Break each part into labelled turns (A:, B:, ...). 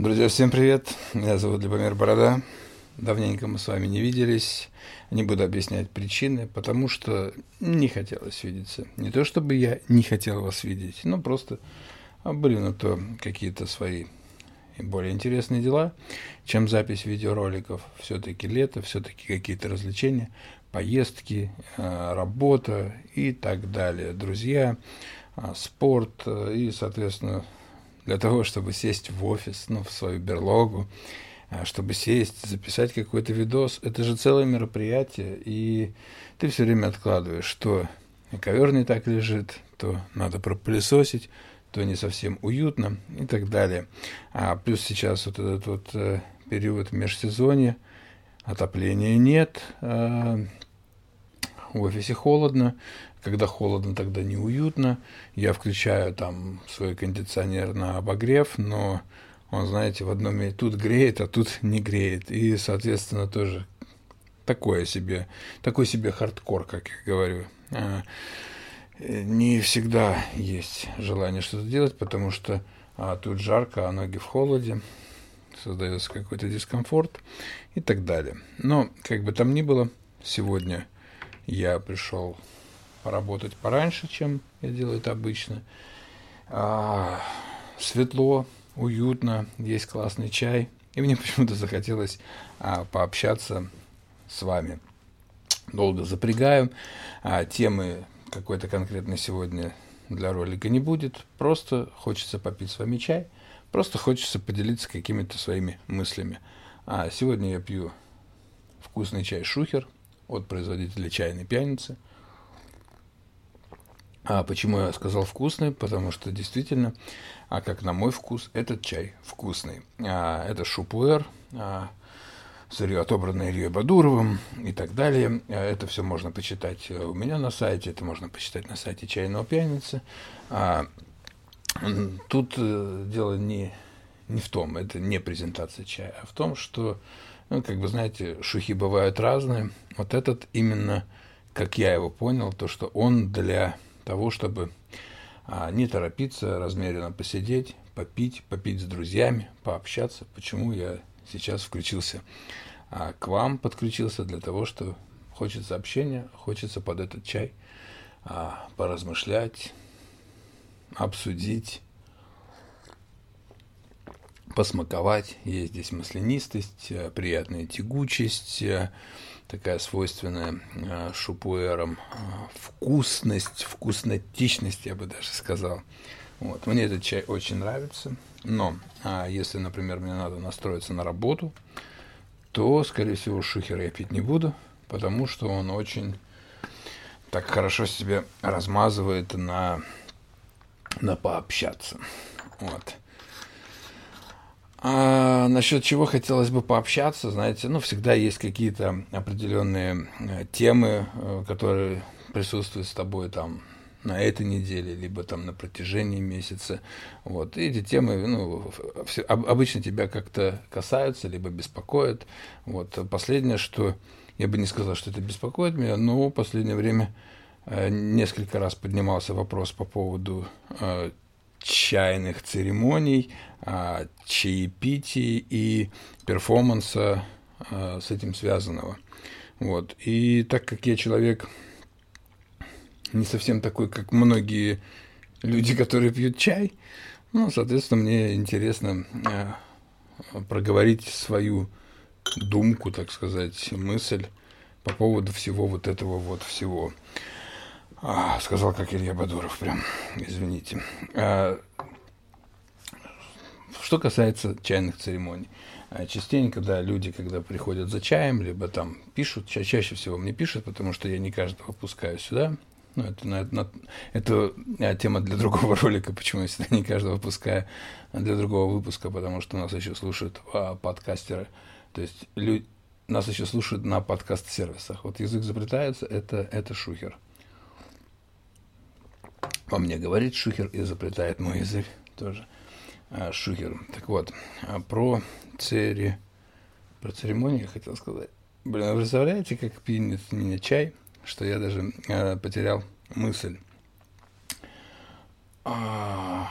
A: Друзья, всем привет! Меня зовут Любомир Борода. Давненько мы с вами не виделись. Не буду объяснять причины, потому что не хотелось видеться. Не то чтобы я не хотел вас видеть, но просто были на то какие-то свои более интересные дела, чем запись видеороликов. Все-таки лето, все-таки какие-то развлечения, поездки, э, работа и так далее. Друзья, э, спорт э, и, соответственно, для того, чтобы сесть в офис, ну, в свою берлогу, чтобы сесть, записать какой-то видос, это же целое мероприятие, и ты все время откладываешь, что ковер не так лежит, то надо пропылесосить, то не совсем уютно и так далее. А плюс сейчас вот этот вот э, период межсезонья, отопления нет, э, в офисе холодно, когда холодно, тогда неуютно. Я включаю там свой кондиционер на обогрев, но он, знаете, в одном месте тут греет, а тут не греет. И, соответственно, тоже такое себе, такой себе хардкор, как я говорю. А, не всегда есть желание что-то делать, потому что а, тут жарко, а ноги в холоде, создается какой-то дискомфорт и так далее. Но, как бы там ни было, сегодня я пришел поработать пораньше, чем я делаю это обычно. А, светло, уютно, есть классный чай, и мне почему-то захотелось а, пообщаться с вами. Долго запрягаю, а, темы какой-то конкретной сегодня для ролика не будет. Просто хочется попить с вами чай, просто хочется поделиться какими-то своими мыслями. А сегодня я пью вкусный чай Шухер от производителя чайной пьяницы. А почему я сказал вкусный? Потому что действительно, а как на мой вкус, этот чай вкусный. А, это шупуэр, а, сырье, отобранное Ильей Бадуровым и так далее. А это все можно почитать у меня на сайте, это можно почитать на сайте «Чайного пьяницы». А, тут э, дело не, не в том, это не презентация чая, а в том, что, ну, как вы знаете, шухи бывают разные. Вот этот именно, как я его понял, то, что он для того, чтобы а, не торопиться, размеренно посидеть, попить, попить с друзьями, пообщаться. Почему я сейчас включился а, к вам, подключился для того, что хочется общения, хочется под этот чай а, поразмышлять, обсудить, посмаковать. Есть здесь маслянистость, э, приятная тягучесть, э, такая свойственная э, шупуэрам вкусность, вкуснотичность, я бы даже сказал. Вот. Мне этот чай очень нравится. Но а если, например, мне надо настроиться на работу, то, скорее всего, шухер я пить не буду, потому что он очень так хорошо себе размазывает на, на пообщаться. Вот. А насчет чего хотелось бы пообщаться, знаете, ну, всегда есть какие-то определенные э, темы, э, которые присутствуют с тобой там на этой неделе, либо там на протяжении месяца. Вот. И эти темы ну, все, обычно тебя как-то касаются, либо беспокоят. Вот. Последнее, что я бы не сказал, что это беспокоит меня, но в последнее время э, несколько раз поднимался вопрос по поводу чайных церемоний, э, чаепитий и перформанса э, с этим связанного. Вот. И так как я человек не совсем такой, как многие люди, которые пьют чай. Ну, соответственно, мне интересно э, проговорить свою думку, так сказать, мысль по поводу всего вот этого вот всего. А, сказал, как Илья Бадуров, прям, извините. А, что касается чайных церемоний. А, частенько, да, люди, когда приходят за чаем, либо там пишут, ча чаще всего мне пишут, потому что я не каждого пускаю сюда, ну, это, на, на, это а, тема для другого ролика, почему я всегда не каждого выпускаю, а для другого выпуска, потому что нас еще слушают а, подкастеры. То есть люди, нас еще слушают на подкаст-сервисах. Вот язык изобретается, это, это шухер. По мне говорит шухер и изобретает мой язык тоже. А, шухер. Так вот, а, про цери... Про церемонию я хотел сказать. Блин, вы представляете, как пьянит меня чай – что я даже э, потерял мысль. А...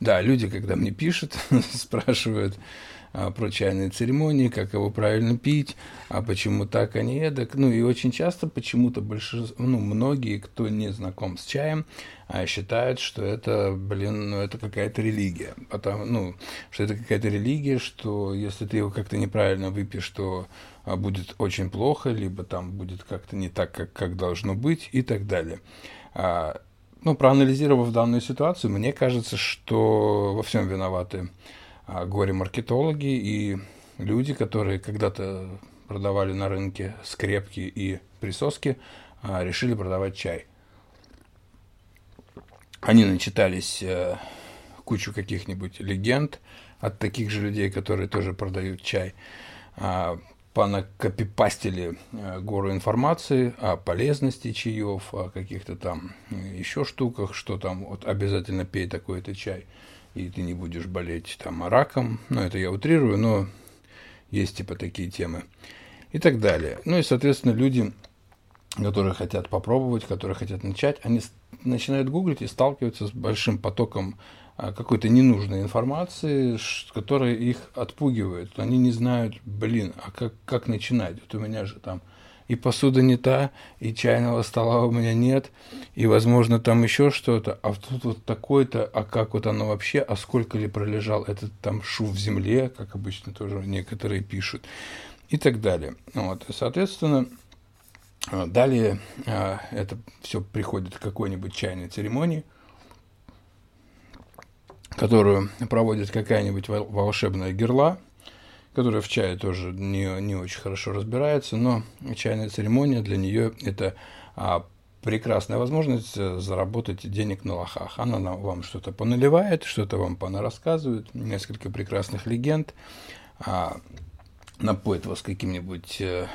A: Да, люди, когда мне пишут, спрашивают, а, про чайные церемонии, как его правильно пить, а почему так, а не эдак. Ну и очень часто почему-то большинство, ну многие, кто не знаком с чаем, а, считают, что это, блин, ну это какая-то религия. Потому, ну, что это какая-то религия, что если ты его как-то неправильно выпьешь, то а, будет очень плохо, либо там будет как-то не так, как, как должно быть и так далее. Ну, проанализировав данную ситуацию, мне кажется, что во всем виноваты а, горе-маркетологи и люди, которые когда-то продавали на рынке скрепки и присоски, а, решили продавать чай. Они начитались э, кучу каких-нибудь легенд от таких же людей, которые тоже продают чай. А, понакопипастили э, гору информации о полезности чаев, о каких-то там еще штуках, что там вот обязательно пей такой-то чай и ты не будешь болеть там раком. Ну, это я утрирую, но есть типа такие темы. И так далее. Ну и, соответственно, люди, которые хотят попробовать, которые хотят начать, они начинают гуглить и сталкиваются с большим потоком а, какой-то ненужной информации, которая их отпугивает. Они не знают, блин, а как, как начинать? Вот у меня же там и посуда не та, и чайного стола у меня нет, и, возможно, там еще что-то, а тут вот такой-то, а как вот оно вообще, а сколько ли пролежал этот там шум в земле, как обычно тоже некоторые пишут, и так далее. Вот, и, соответственно, а, далее а, это все приходит к какой-нибудь чайной церемонии, которую проводит какая-нибудь волшебная герла – которая в чае тоже не, не очень хорошо разбирается, но чайная церемония для нее это а, прекрасная возможность э, заработать денег на лохах. Она вам что-то поналивает, что-то вам рассказывает, несколько прекрасных легенд, а, напоит вас каким-нибудь а,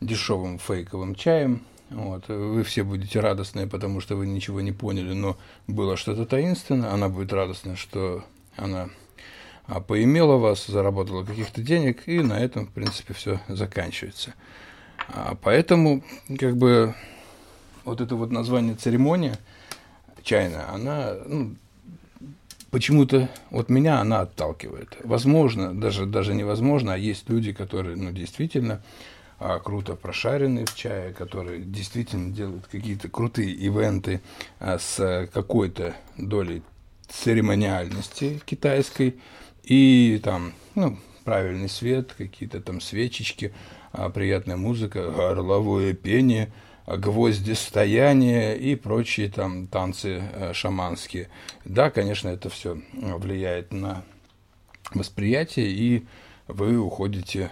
A: дешевым фейковым чаем. Вот. Вы все будете радостные, потому что вы ничего не поняли, но было что-то таинственное. Она будет радостна, что она поимела вас, заработала каких-то денег, и на этом, в принципе, все заканчивается. А поэтому, как бы, вот это вот название церемония чайная, она, ну, почему-то вот меня она отталкивает. Возможно, даже, даже невозможно, а есть люди, которые, ну, действительно а, круто прошаренные в чае, которые действительно делают какие-то крутые ивенты а, с какой-то долей церемониальности китайской, и там, ну, правильный свет, какие-то там свечечки, а, приятная музыка, горловое пение, гвозди стояния и прочие там танцы а, шаманские. Да, конечно, это все влияет на восприятие, и вы уходите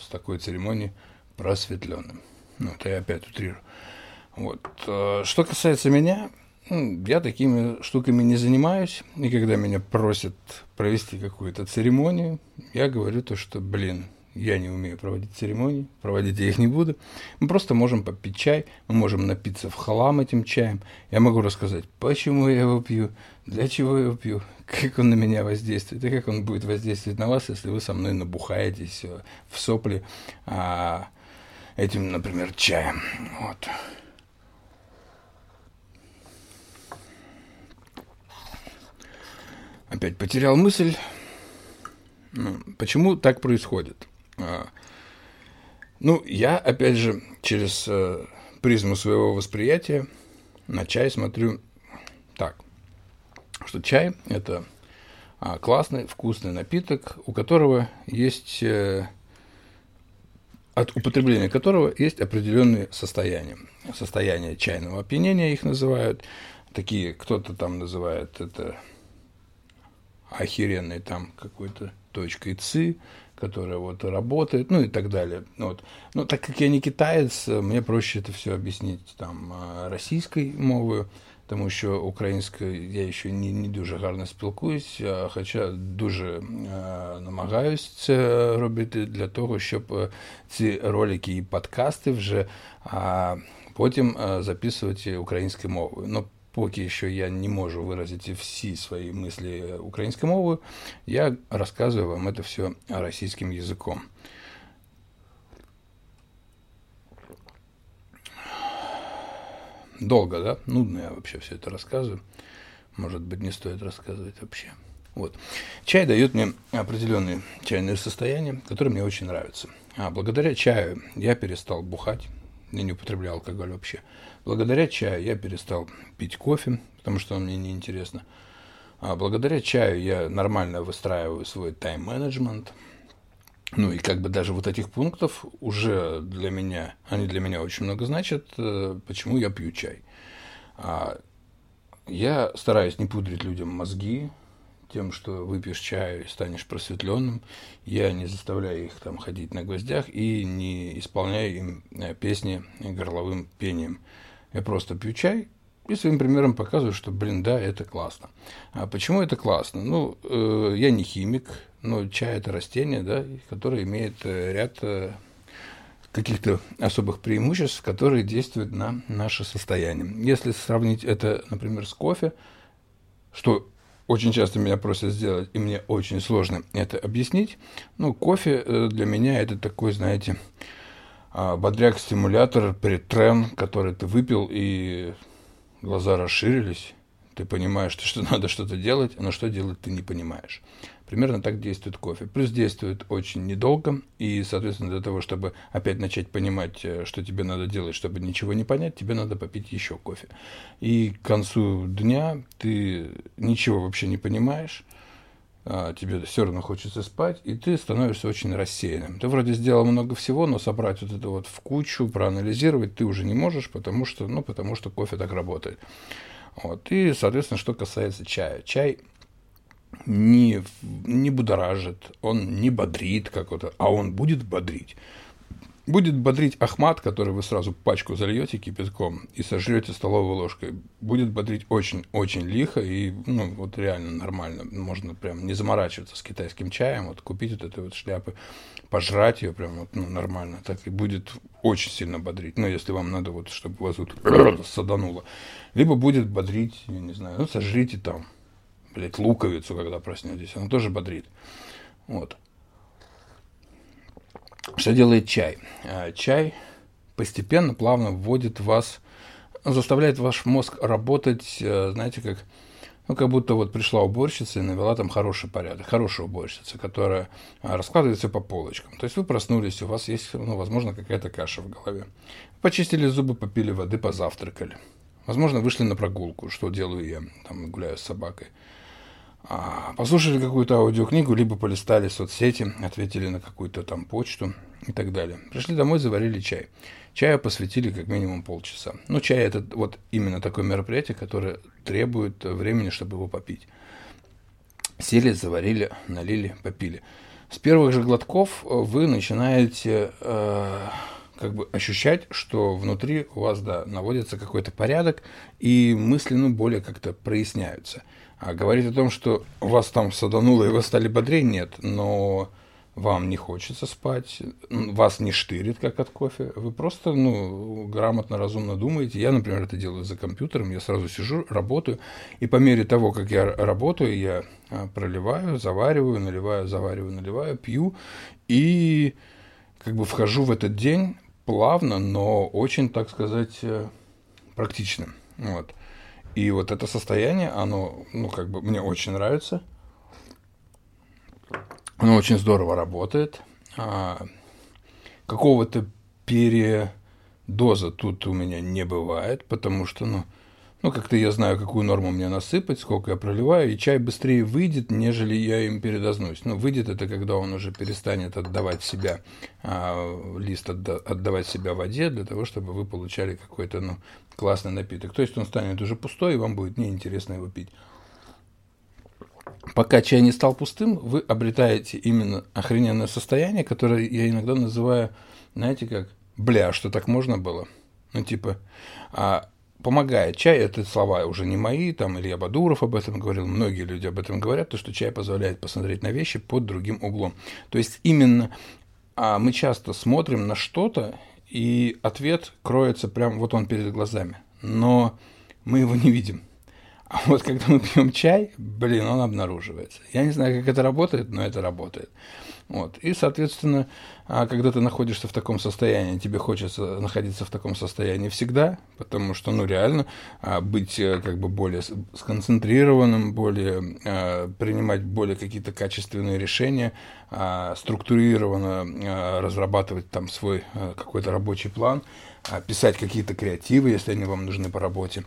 A: с такой церемонии просветленным. Ну, это я опять утрирую. Вот. Что касается меня, я такими штуками не занимаюсь, и когда меня просят провести какую-то церемонию, я говорю то, что, блин, я не умею проводить церемонии, проводить я их не буду. Мы просто можем попить чай, мы можем напиться в хлам этим чаем. Я могу рассказать, почему я его пью, для чего я его пью, как он на меня воздействует, и как он будет воздействовать на вас, если вы со мной набухаетесь э, в сопли а, этим, например, чаем. Вот. Опять потерял мысль. Ну, почему так происходит? А, ну, я, опять же, через э, призму своего восприятия на чай смотрю так, что чай – это а, классный, вкусный напиток, у которого есть, э, от употребления которого есть определенные состояния. Состояние чайного опьянения их называют. Такие, кто-то там называет это охеренной там какой-то точкой ЦИ, которая вот работает, ну и так далее. Вот. Но так как я не китаец, мне проще это все объяснить там российской мовою, тому що українською я ще не, не дуже гарно спілкуюсь, хоча дуже намагаюсь це робити для того, щоб ці ролики і подкасти вже потім записувати українською мовою. Ну, поки що я не можу виразити всі свої мислі українською мовою, я рассказываю вам это все российским языком. Долго, да? Нудно я вообще все это рассказываю. Может быть, не стоит рассказывать вообще. Вот. Чай дает мне определенные чайные состояния, которые мне очень нравятся. А благодаря чаю я перестал бухать, я не употреблял алкоголь вообще. Благодаря чаю я перестал пить кофе, потому что он мне неинтересно. А благодаря чаю я нормально выстраиваю свой тайм-менеджмент. Ну и как бы даже вот этих пунктов уже для меня, они для меня очень много значат, э, почему я пью чай. А я стараюсь не пудрить людям мозги, тем, что выпьешь чаю и станешь просветленным. Я не заставляю их там ходить на гвоздях и не исполняю им э, песни горловым пением. Я просто пью чай и своим примером показываю, что, блин, да, это классно. А почему это классно? Ну, э, я не химик, но чай это растение, да, которое имеет э, ряд э, каких-то особых преимуществ, которые действуют на наше состояние. Если сравнить это, например, с кофе, что очень часто меня просят сделать, и мне очень сложно это объяснить. Ну, кофе э, для меня это такой, знаете, а, бодряк-стимулятор, претрен, который ты выпил, и глаза расширились, ты понимаешь, что надо что-то делать, но что делать ты не понимаешь. Примерно так действует кофе. Плюс действует очень недолго, и, соответственно, для того, чтобы опять начать понимать, э, что тебе надо делать, чтобы ничего не понять, тебе надо попить еще кофе. И к концу дня ты ничего вообще не понимаешь, а, тебе все равно хочется спать, и ты становишься очень рассеянным. Ты вроде сделал много всего, но собрать вот это вот в кучу, проанализировать ты уже не можешь, потому что, ну, потому что кофе так работает. Вот. И, соответственно, что касается чая. Чай не, не будоражит, он не бодрит как-то, а он будет бодрить. Будет бодрить Ахмат, который вы сразу пачку зальете кипятком и сожрете столовой ложкой. Будет бодрить очень-очень лихо и, ну, вот реально нормально. Можно прям не заморачиваться с китайским чаем, вот купить вот этой вот шляпы, пожрать ее прям вот, ну, нормально. Так и будет очень сильно бодрить. Ну, если вам надо вот, чтобы вас вот садануло. Либо будет бодрить, я не знаю, ну, сожрите там блядь, луковицу, когда проснетесь, она тоже бодрит. Вот. Что делает чай? А, чай постепенно, плавно вводит вас, заставляет ваш мозг работать, э, знаете, как, ну, как будто вот пришла уборщица и навела там хороший порядок, хорошая уборщица, которая а, раскладывает все по полочкам. То есть вы проснулись, у вас есть, ну, возможно, какая-то каша в голове. Почистили зубы, попили воды, позавтракали. Возможно, вышли на прогулку, что делаю я, там гуляю с собакой. А, послушали какую-то аудиокнигу, либо полистали соцсети, ответили на какую-то там почту и так далее. Пришли домой, заварили чай. Чаю посвятили как минимум полчаса. Ну, чай это вот именно такое мероприятие, которое требует времени, чтобы его попить. Сели, заварили, налили, попили. С первых же глотков вы начинаете э, как бы ощущать, что внутри у вас, да, наводится какой-то порядок, и мысли, ну, более как-то проясняются. А говорить о том, что вас там садануло и вы стали бодрее, нет, но вам не хочется спать, вас не штырит, как от кофе, вы просто, ну, грамотно, разумно думаете. Я, например, это делаю за компьютером, я сразу сижу, работаю, и по мере того, как я работаю, я а, проливаю, завариваю, наливаю, завариваю, наливаю, пью, и как бы вхожу в этот день плавно, но очень, так сказать, э, практично. Вот. И вот это состояние, оно, ну, как бы мне очень нравится. Оно очень здорово работает. А, какого-то передоза тут у меня не бывает, потому что, ну, ну, как-то я знаю, какую норму мне насыпать, сколько я проливаю, и чай быстрее выйдет, нежели я им передознусь. Ну, выйдет это, когда он уже перестанет отдавать себя, а, лист отда- отдавать себя воде, для того, чтобы вы получали какой-то, ну, классный напиток. То есть он станет уже пустой, и вам будет неинтересно его пить. Пока чай не стал пустым, вы обретаете именно охрененное состояние, которое я иногда называю, знаете как, бля, что так можно было? Ну, типа, а, помогает. Чай – это слова уже не мои, там Илья Бадуров об этом говорил, многие люди об этом говорят, то, что чай позволяет посмотреть на вещи под другим углом. То есть именно а мы часто смотрим на что-то, и ответ кроется прям вот он перед глазами, но мы его не видим. А вот когда мы пьем чай, блин, он обнаруживается. Я не знаю, как это работает, но это работает. Вот. И, соответственно, а, когда ты находишься в таком состоянии, тебе хочется находиться в таком состоянии всегда, потому что, ну, реально, а, быть э, как бы более сконцентрированным, более, а, принимать более какие-то качественные решения, структурированно разрабатывать там свой какой-то рабочий план, писать какие-то креативы, если они вам нужны по работе,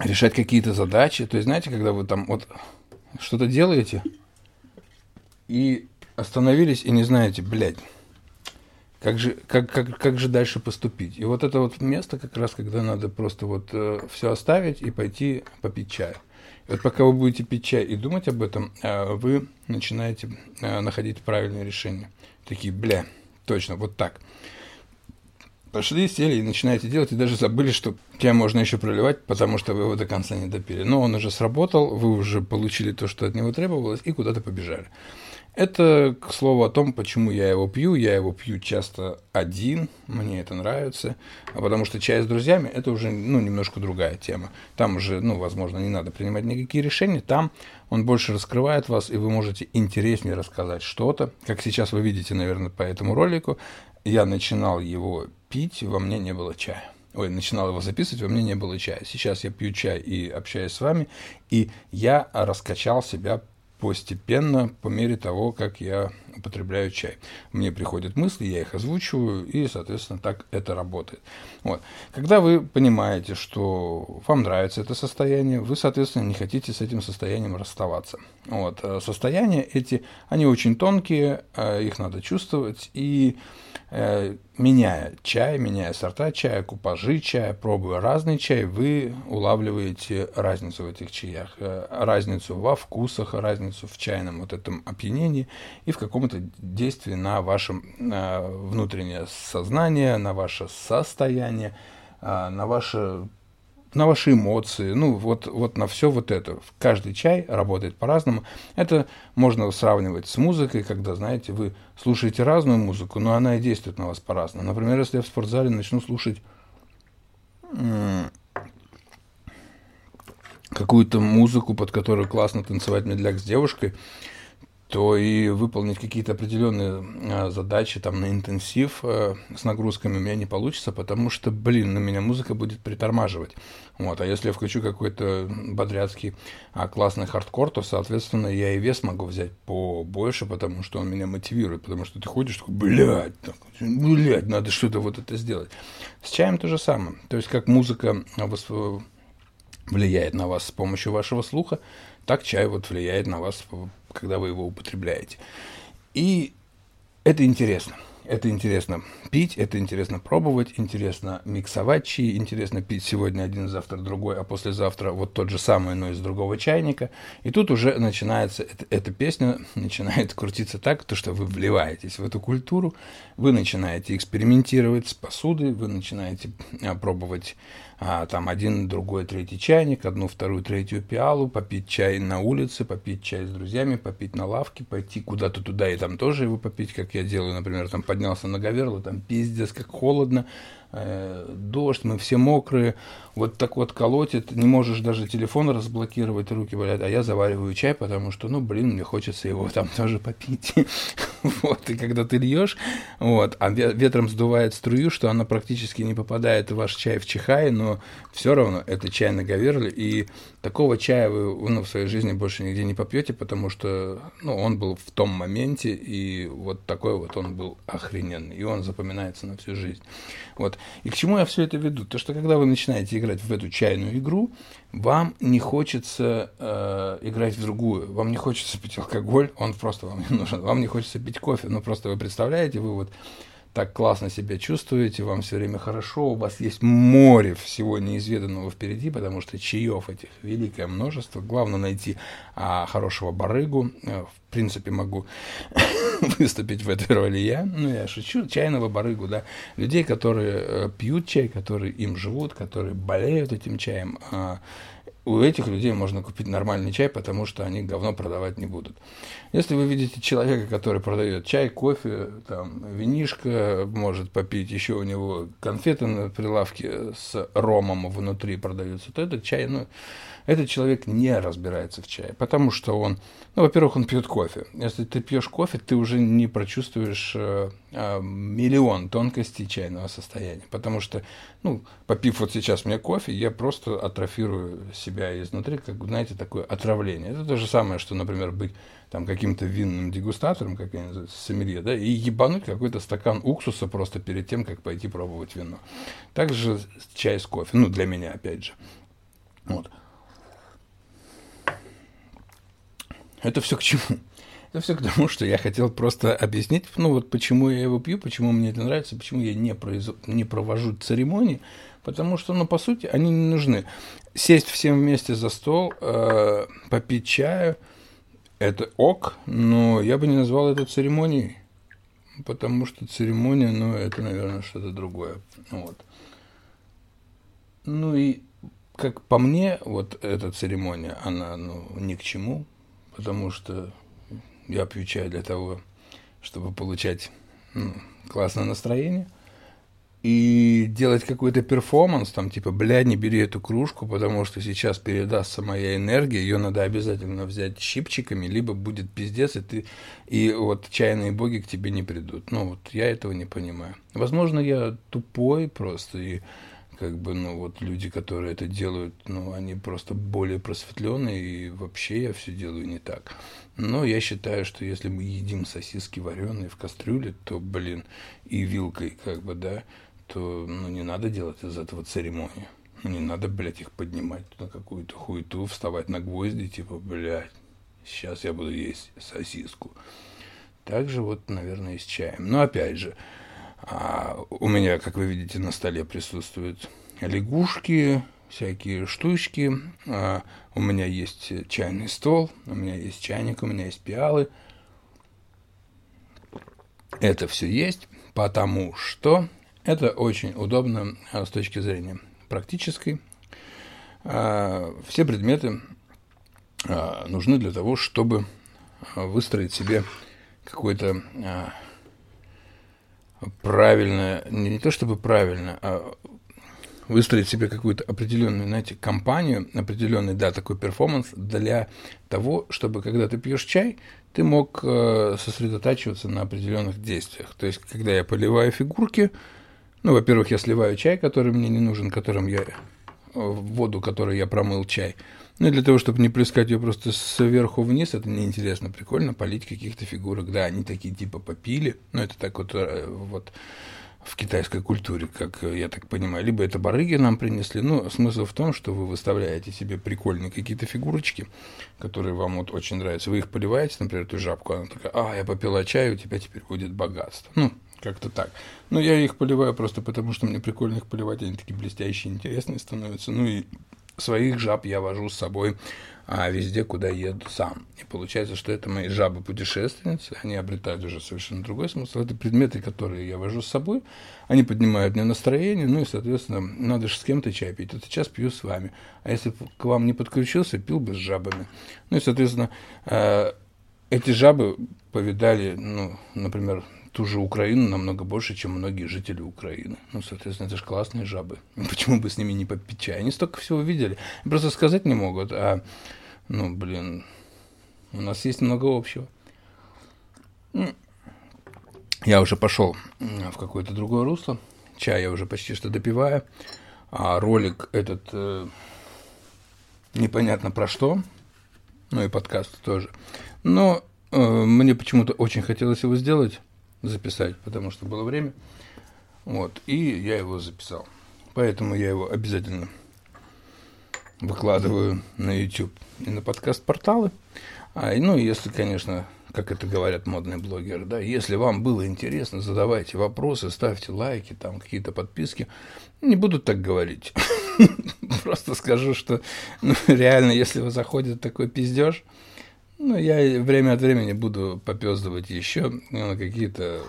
A: решать какие-то задачи. То есть, знаете, когда вы там вот что-то делаете, и остановились и не знаете, блядь, как же, как, как, как же дальше поступить? И вот это вот место как раз, когда надо просто вот э, все оставить и пойти попить чай. И вот пока вы будете пить чай и думать об этом, э, вы начинаете э, находить правильные решения. Такие, бля, точно, вот так. Пошли, сели и начинаете делать, и даже забыли, что чай можно еще проливать, потому что вы его до конца не допили. Но он уже сработал, вы уже получили то, что от него требовалось, и куда-то побежали. Это, к слову, о том, почему я его пью. Я его пью часто один, мне это нравится, а потому что чай с друзьями – это уже ну, немножко другая тема. Там уже, ну, возможно, не надо принимать никакие решения, там он больше раскрывает вас, и вы можете интереснее рассказать что-то. Как сейчас вы видите, наверное, по этому ролику, я начинал его пить, во мне не было чая. Ой, начинал его записывать, во мне не было чая. Сейчас я пью чай и общаюсь с вами, и я раскачал себя постепенно, по мере того, как я употребляю чай. Мне приходят мысли, я их озвучиваю, и, соответственно, так это работает. Вот. Когда вы понимаете, что вам нравится это состояние, вы, соответственно, не хотите с этим состоянием расставаться. Вот. Э, состояния эти, они очень тонкие, э, их надо чувствовать, и меняя чай, меняя сорта чая, купажи чая, пробуя разный чай, вы улавливаете разницу в этих чаях, э, разницу во вкусах, разницу в чайном вот этом опьянении и в каком-то действии на ваше э, внутреннее сознание, на ваше состояние, на ваше на ваши эмоции, ну вот, вот на все вот это. Каждый чай работает по-разному. Это можно сравнивать с музыкой, когда, знаете, вы слушаете разную музыку, но она и действует на вас по-разному. Например, если я в спортзале начну слушать какую-то музыку, под которую классно танцевать медляк с девушкой, то и выполнить какие-то определенные а, задачи там на интенсив а, с нагрузками у меня не получится, потому что, блин, на меня музыка будет притормаживать. Вот, а если я включу какой-то бодряцкий а, классный хардкор, то, соответственно, я и вес могу взять побольше, потому что он меня мотивирует, потому что ты ходишь такой, блядь, блядь, надо что-то вот это сделать. С чаем то же самое. То есть, как музыка влияет на вас с помощью вашего слуха, так чай вот влияет на вас когда вы его употребляете. И это интересно. Это интересно пить, это интересно пробовать, интересно миксовать чаи, интересно пить сегодня один, завтра другой, а послезавтра вот тот же самый, но из другого чайника. И тут уже начинается, эта, эта песня начинает крутиться так, то, что вы вливаетесь в эту культуру, вы начинаете экспериментировать с посудой, вы начинаете а, пробовать а, там один, другой, третий чайник, одну, вторую, третью пиалу, попить чай на улице, попить чай с друзьями, попить на лавке, пойти куда-то туда и там тоже его попить, как я делаю, например, там поднялся на говерло, там пиздец, как холодно, Э, дождь, мы все мокрые, вот так вот колотит, не можешь даже телефон разблокировать, руки болят, а я завариваю чай, потому что, ну, блин, мне хочется его там тоже попить. вот, и когда ты льешь, вот, а ветром сдувает струю, что она практически не попадает в ваш чай в чихай, но все равно это чай на говерле, и такого чая вы ну, в своей жизни больше нигде не попьете, потому что ну, он был в том моменте, и вот такой вот он был охрененный, и он запоминается на всю жизнь. Вот. И к чему я все это веду? То, что когда вы начинаете играть в эту чайную игру, вам не хочется э, играть в другую, вам не хочется пить алкоголь, он просто вам не нужен, вам не хочется пить кофе, ну просто вы представляете, вы вот так классно себя чувствуете, вам все время хорошо, у вас есть море всего неизведанного впереди, потому что чаев этих великое множество. Главное найти а, хорошего барыгу. Э, в принципе, могу выступить в этой роли я. Ну, я шучу. Чайного барыгу, да. Людей, которые э, пьют чай, которые им живут, которые болеют этим чаем. А, у этих людей можно купить нормальный чай, потому что они говно продавать не будут. Если вы видите человека, который продает чай, кофе, там, винишко, может попить, еще у него конфеты на прилавке с ромом внутри продаются, то этот чай, ну, этот человек не разбирается в чае, потому что он, ну, во-первых, он пьет кофе. Если ты пьешь кофе, ты уже не прочувствуешь э, э, миллион тонкостей чайного состояния, потому что, ну, попив вот сейчас мне кофе, я просто атрофирую себя изнутри, как, знаете, такое отравление. Это то же самое, что, например, быть там каким-то винным дегустатором, как я называю, сомелье, да, и ебануть какой-то стакан уксуса просто перед тем, как пойти пробовать вино. Также чай с кофе, ну, для меня, опять же. Вот. Это все к чему? Это все к тому, что я хотел просто объяснить, ну вот почему я его пью, почему мне это нравится, почему я не, произ... не провожу церемонии, потому что, ну, по сути, они не нужны. Сесть всем вместе за стол, э, попить чаю, это ок, но я бы не назвал это церемонией, потому что церемония, ну, это, наверное, что-то другое. Вот. Ну и, как по мне, вот эта церемония, она, ну, ни к чему, потому что я пью чай для того, чтобы получать ну, классное настроение. И делать какой-то перформанс, там, типа, бля, не бери эту кружку, потому что сейчас передастся моя энергия, ее надо обязательно взять щипчиками, либо будет пиздец, и ты, и вот чайные боги к тебе не придут. Ну, вот я этого не понимаю. Возможно, я тупой просто, и как бы, ну, вот люди, которые это делают, ну, они просто более просветленные, и вообще я все делаю не так. Но я считаю, что если мы едим сосиски вареные в кастрюле, то, блин, и вилкой, как бы, да, то, ну, не надо делать из этого церемонию. Ну, не надо, блядь, их поднимать на какую-то хуету, вставать на гвозди, типа, блядь, сейчас я буду есть сосиску. Также вот, наверное, и с чаем. Но опять же, а у меня, как вы видите, на столе присутствуют лягушки, всякие штучки. А у меня есть чайный стол, у меня есть чайник, у меня есть пиалы. Это все есть, потому что это очень удобно а, с точки зрения практической. А, все предметы а, нужны для того, чтобы выстроить себе какой-то правильно, не, не то чтобы правильно, а выстроить себе какую-то определенную, знаете, компанию, определенный, да, такой перформанс для того, чтобы, когда ты пьешь чай, ты мог э, сосредотачиваться на определенных действиях. То есть, когда я поливаю фигурки, ну, во-первых, я сливаю чай, который мне не нужен, которым я в воду, которой я промыл чай. Ну и для того, чтобы не плескать ее просто сверху вниз, это неинтересно, прикольно полить каких-то фигурок. Да, они такие типа попили, ну это так вот, э, вот в китайской культуре, как я так понимаю. Либо это барыги нам принесли. Ну, смысл в том, что вы выставляете себе прикольные какие-то фигурочки, которые вам вот очень нравятся. Вы их поливаете, например, эту жабку, она такая, а, я попила чай, у тебя теперь будет богатство. Ну, как-то так. Но я их поливаю просто потому, что мне прикольно их поливать, они такие блестящие, интересные становятся. Ну и своих жаб я вожу с собой а, везде, куда еду сам. И получается, что это мои жабы-путешественницы, они обретают уже совершенно другой смысл. Это предметы, которые я вожу с собой, они поднимают мне настроение, ну и, соответственно, надо же с кем-то чай пить. Вот сейчас пью с вами. А если к вам не подключился, пил бы с жабами. Ну и, соответственно, э, эти жабы повидали, ну, например, ту же Украину намного больше, чем многие жители Украины. Ну, соответственно, это же классные жабы. Почему бы с ними не попить чай? Они столько всего видели. Просто сказать не могут, а, ну, блин, у нас есть много общего. Я уже пошел в какое-то другое русло. Чай я уже почти что допиваю. А ролик этот э, непонятно про что. Ну и подкаст тоже. Но э, мне почему-то очень хотелось его сделать записать, потому что было время. Вот, и я его записал. Поэтому я его обязательно выкладываю на YouTube и на подкаст-порталы. А, ну, если, конечно, как это говорят модные блогеры, да, если вам было интересно, задавайте вопросы, ставьте лайки, там какие-то подписки. Не буду так говорить. Просто скажу, что ну, реально, если вы заходит такой пиздеж, ну, я время от времени буду попездывать еще на какие-то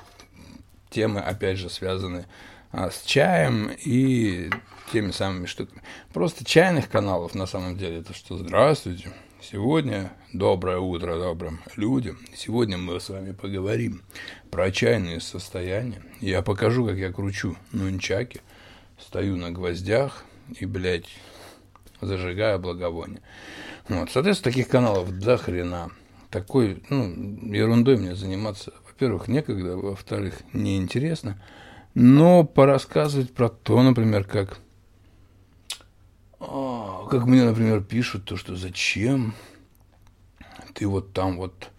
A: темы, опять же, связанные а, с чаем и теми самыми штуками. Просто чайных каналов на самом деле это что здравствуйте. Сегодня доброе утро добрым людям. Сегодня мы с вами поговорим про чайные состояния. Я покажу, как я кручу нунчаки, стою на гвоздях и, блядь, зажигаю благовоние. Вот, соответственно, таких каналов до хрена. Такой, ну, ерундой мне заниматься, во-первых, некогда, во-вторых, неинтересно. Но порассказывать про то, например, как а, как мне, например, пишут, то, что зачем ты вот там вот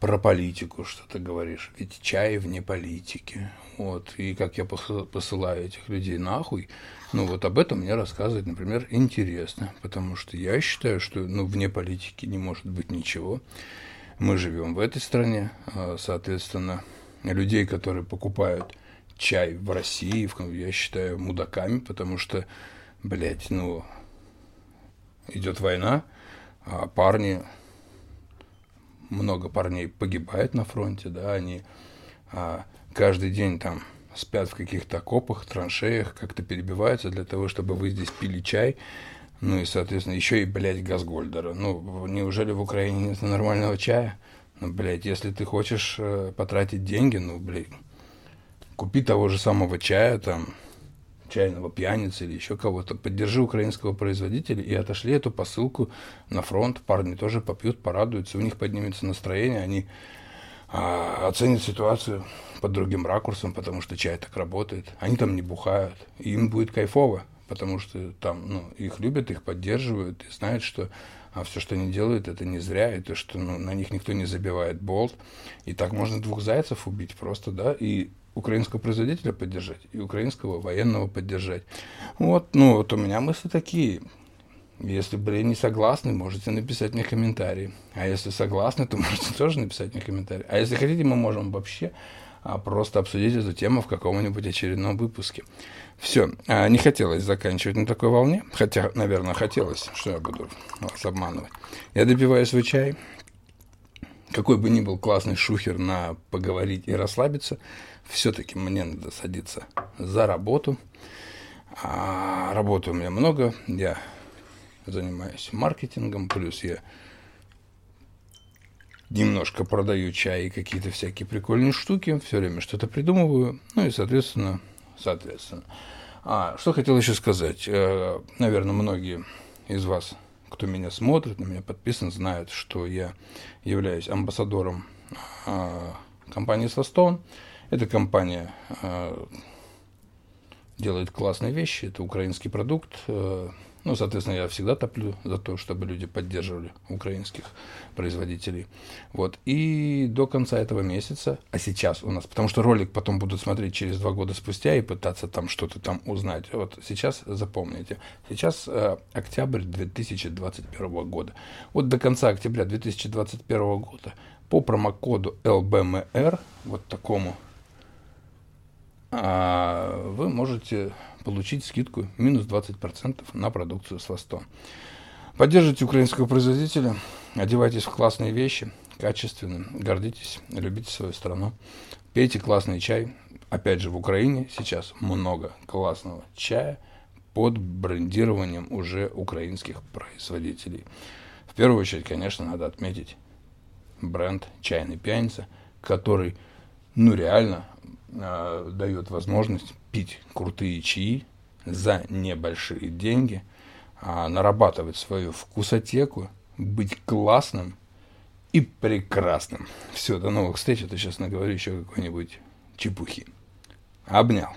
A: про политику что-то говоришь. Ведь чай вне политики. Вот. И как я посылаю этих людей нахуй, ну вот об этом мне рассказывать, например, интересно. Потому что я считаю, что ну, вне политики не может быть ничего. Мы живем в этой стране, а, соответственно, людей, которые покупают чай в России, я считаю мудаками, потому что блядь, ну, идет война, а парни, много парней погибает на фронте, да, они а, каждый день там спят в каких-то окопах, траншеях, как-то перебиваются для того, чтобы вы здесь пили чай, ну и, соответственно, еще и, блядь, Газгольдера. Ну, неужели в Украине нет нормального чая? Ну, блядь, если ты хочешь э, потратить деньги, ну, блядь, купи того же самого чая, там, чайного пьяницы или еще кого-то, поддержи украинского производителя и отошли эту посылку на фронт. Парни тоже попьют, порадуются, у них поднимется настроение, они а, оценят ситуацию под другим ракурсом, потому что чай так работает. Они там не бухают, и им будет кайфово, потому что там ну, их любят, их поддерживают и знают, что а все, что они делают, это не зря, и то, что ну, на них никто не забивает болт. И так можно двух зайцев убить просто, да, и украинского производителя поддержать и украинского военного поддержать. Вот, ну, вот у меня мысли такие. Если, блин, не согласны, можете написать мне комментарий. А если согласны, то можете тоже написать мне комментарий. А если хотите, мы можем вообще а, просто обсудить эту тему в каком-нибудь очередном выпуске. Все, а, не хотелось заканчивать на такой волне, хотя, наверное, хотелось, что я буду вас обманывать. Я допиваю свой чай, какой бы ни был классный шухер на поговорить и расслабиться, все-таки мне надо садиться за работу. А работы у меня много, я занимаюсь маркетингом, плюс я немножко продаю чай и какие-то всякие прикольные штуки, все время что-то придумываю, ну и, соответственно, соответственно. А, что хотел еще сказать. Э, наверное, многие из вас, кто меня смотрит, на меня подписан, знают, что я являюсь амбассадором а, компании Состон. Эта компания а, делает классные вещи, это украинский продукт. Э, ну, соответственно, я всегда топлю за то, чтобы люди поддерживали украинских производителей. Вот. И до конца этого месяца, а сейчас у нас, потому что ролик потом будут смотреть через два года спустя и пытаться там что-то там узнать. Вот сейчас запомните. Сейчас э, октябрь 2021 года. Вот до конца октября 2021 года по промокоду LBMR, вот такому, э, вы можете получить скидку минус 20% на продукцию с Востон. Поддержите украинского производителя, одевайтесь в классные вещи, качественно, гордитесь, любите свою страну, пейте классный чай. Опять же, в Украине сейчас много классного чая под брендированием уже украинских производителей. В первую очередь, конечно, надо отметить бренд «Чайный пьяница», который, ну, реально э, дает возможность пить крутые чаи за небольшие деньги, а нарабатывать свою вкусотеку, быть классным и прекрасным. Все, до новых встреч, а то сейчас наговорю еще какой-нибудь чепухи. Обнял.